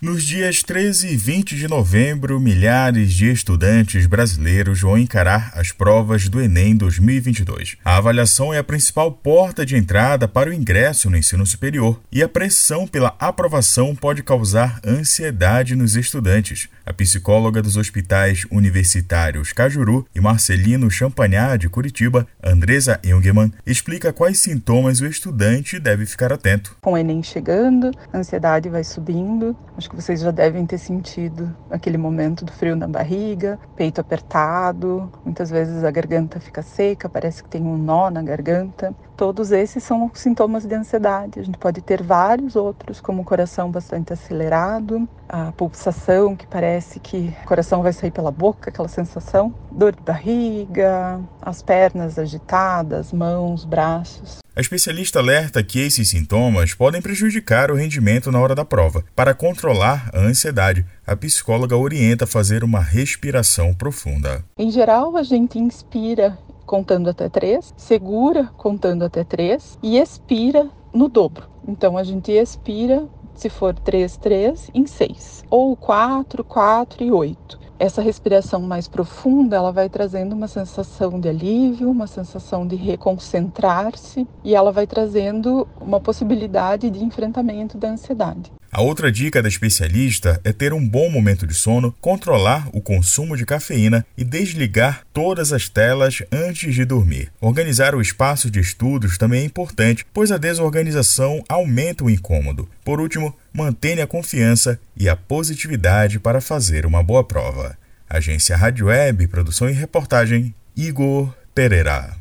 Nos dias 13 e 20 de novembro, milhares de estudantes brasileiros vão encarar as provas do Enem 2022. A avaliação é a principal porta de entrada para o ingresso no ensino superior e a pressão pela aprovação pode causar ansiedade nos estudantes. A psicóloga dos hospitais universitários Cajuru e Marcelino Champagnat de Curitiba, Andresa Jungmann, explica quais sintomas o estudante deve ficar atento. Com o Enem chegando, a ansiedade vai subindo. Acho que vocês já devem ter sentido aquele momento do frio na barriga, peito apertado, muitas vezes a garganta fica seca, parece que tem um nó na garganta. Todos esses são sintomas de ansiedade. A gente pode ter vários outros, como o coração bastante acelerado, a pulsação que parece que o coração vai sair pela boca, aquela sensação, dor de barriga, as pernas agitadas, mãos, braços. A especialista alerta que esses sintomas podem prejudicar o rendimento na hora da prova. Para controlar a ansiedade, a psicóloga orienta a fazer uma respiração profunda. Em geral, a gente inspira contando até três, segura contando até três e expira no dobro. Então a gente expira, se for três, três, em seis, ou quatro, quatro e oito. Essa respiração mais profunda, ela vai trazendo uma sensação de alívio, uma sensação de reconcentrar-se e ela vai trazendo uma possibilidade de enfrentamento da ansiedade. A outra dica da especialista é ter um bom momento de sono, controlar o consumo de cafeína e desligar todas as telas antes de dormir. Organizar o espaço de estudos também é importante, pois a desorganização aumenta o incômodo. Por último, mantenha a confiança e a positividade para fazer uma boa prova. Agência Rádio Web, produção e reportagem, Igor Pereira.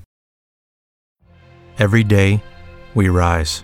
Every day, we rise,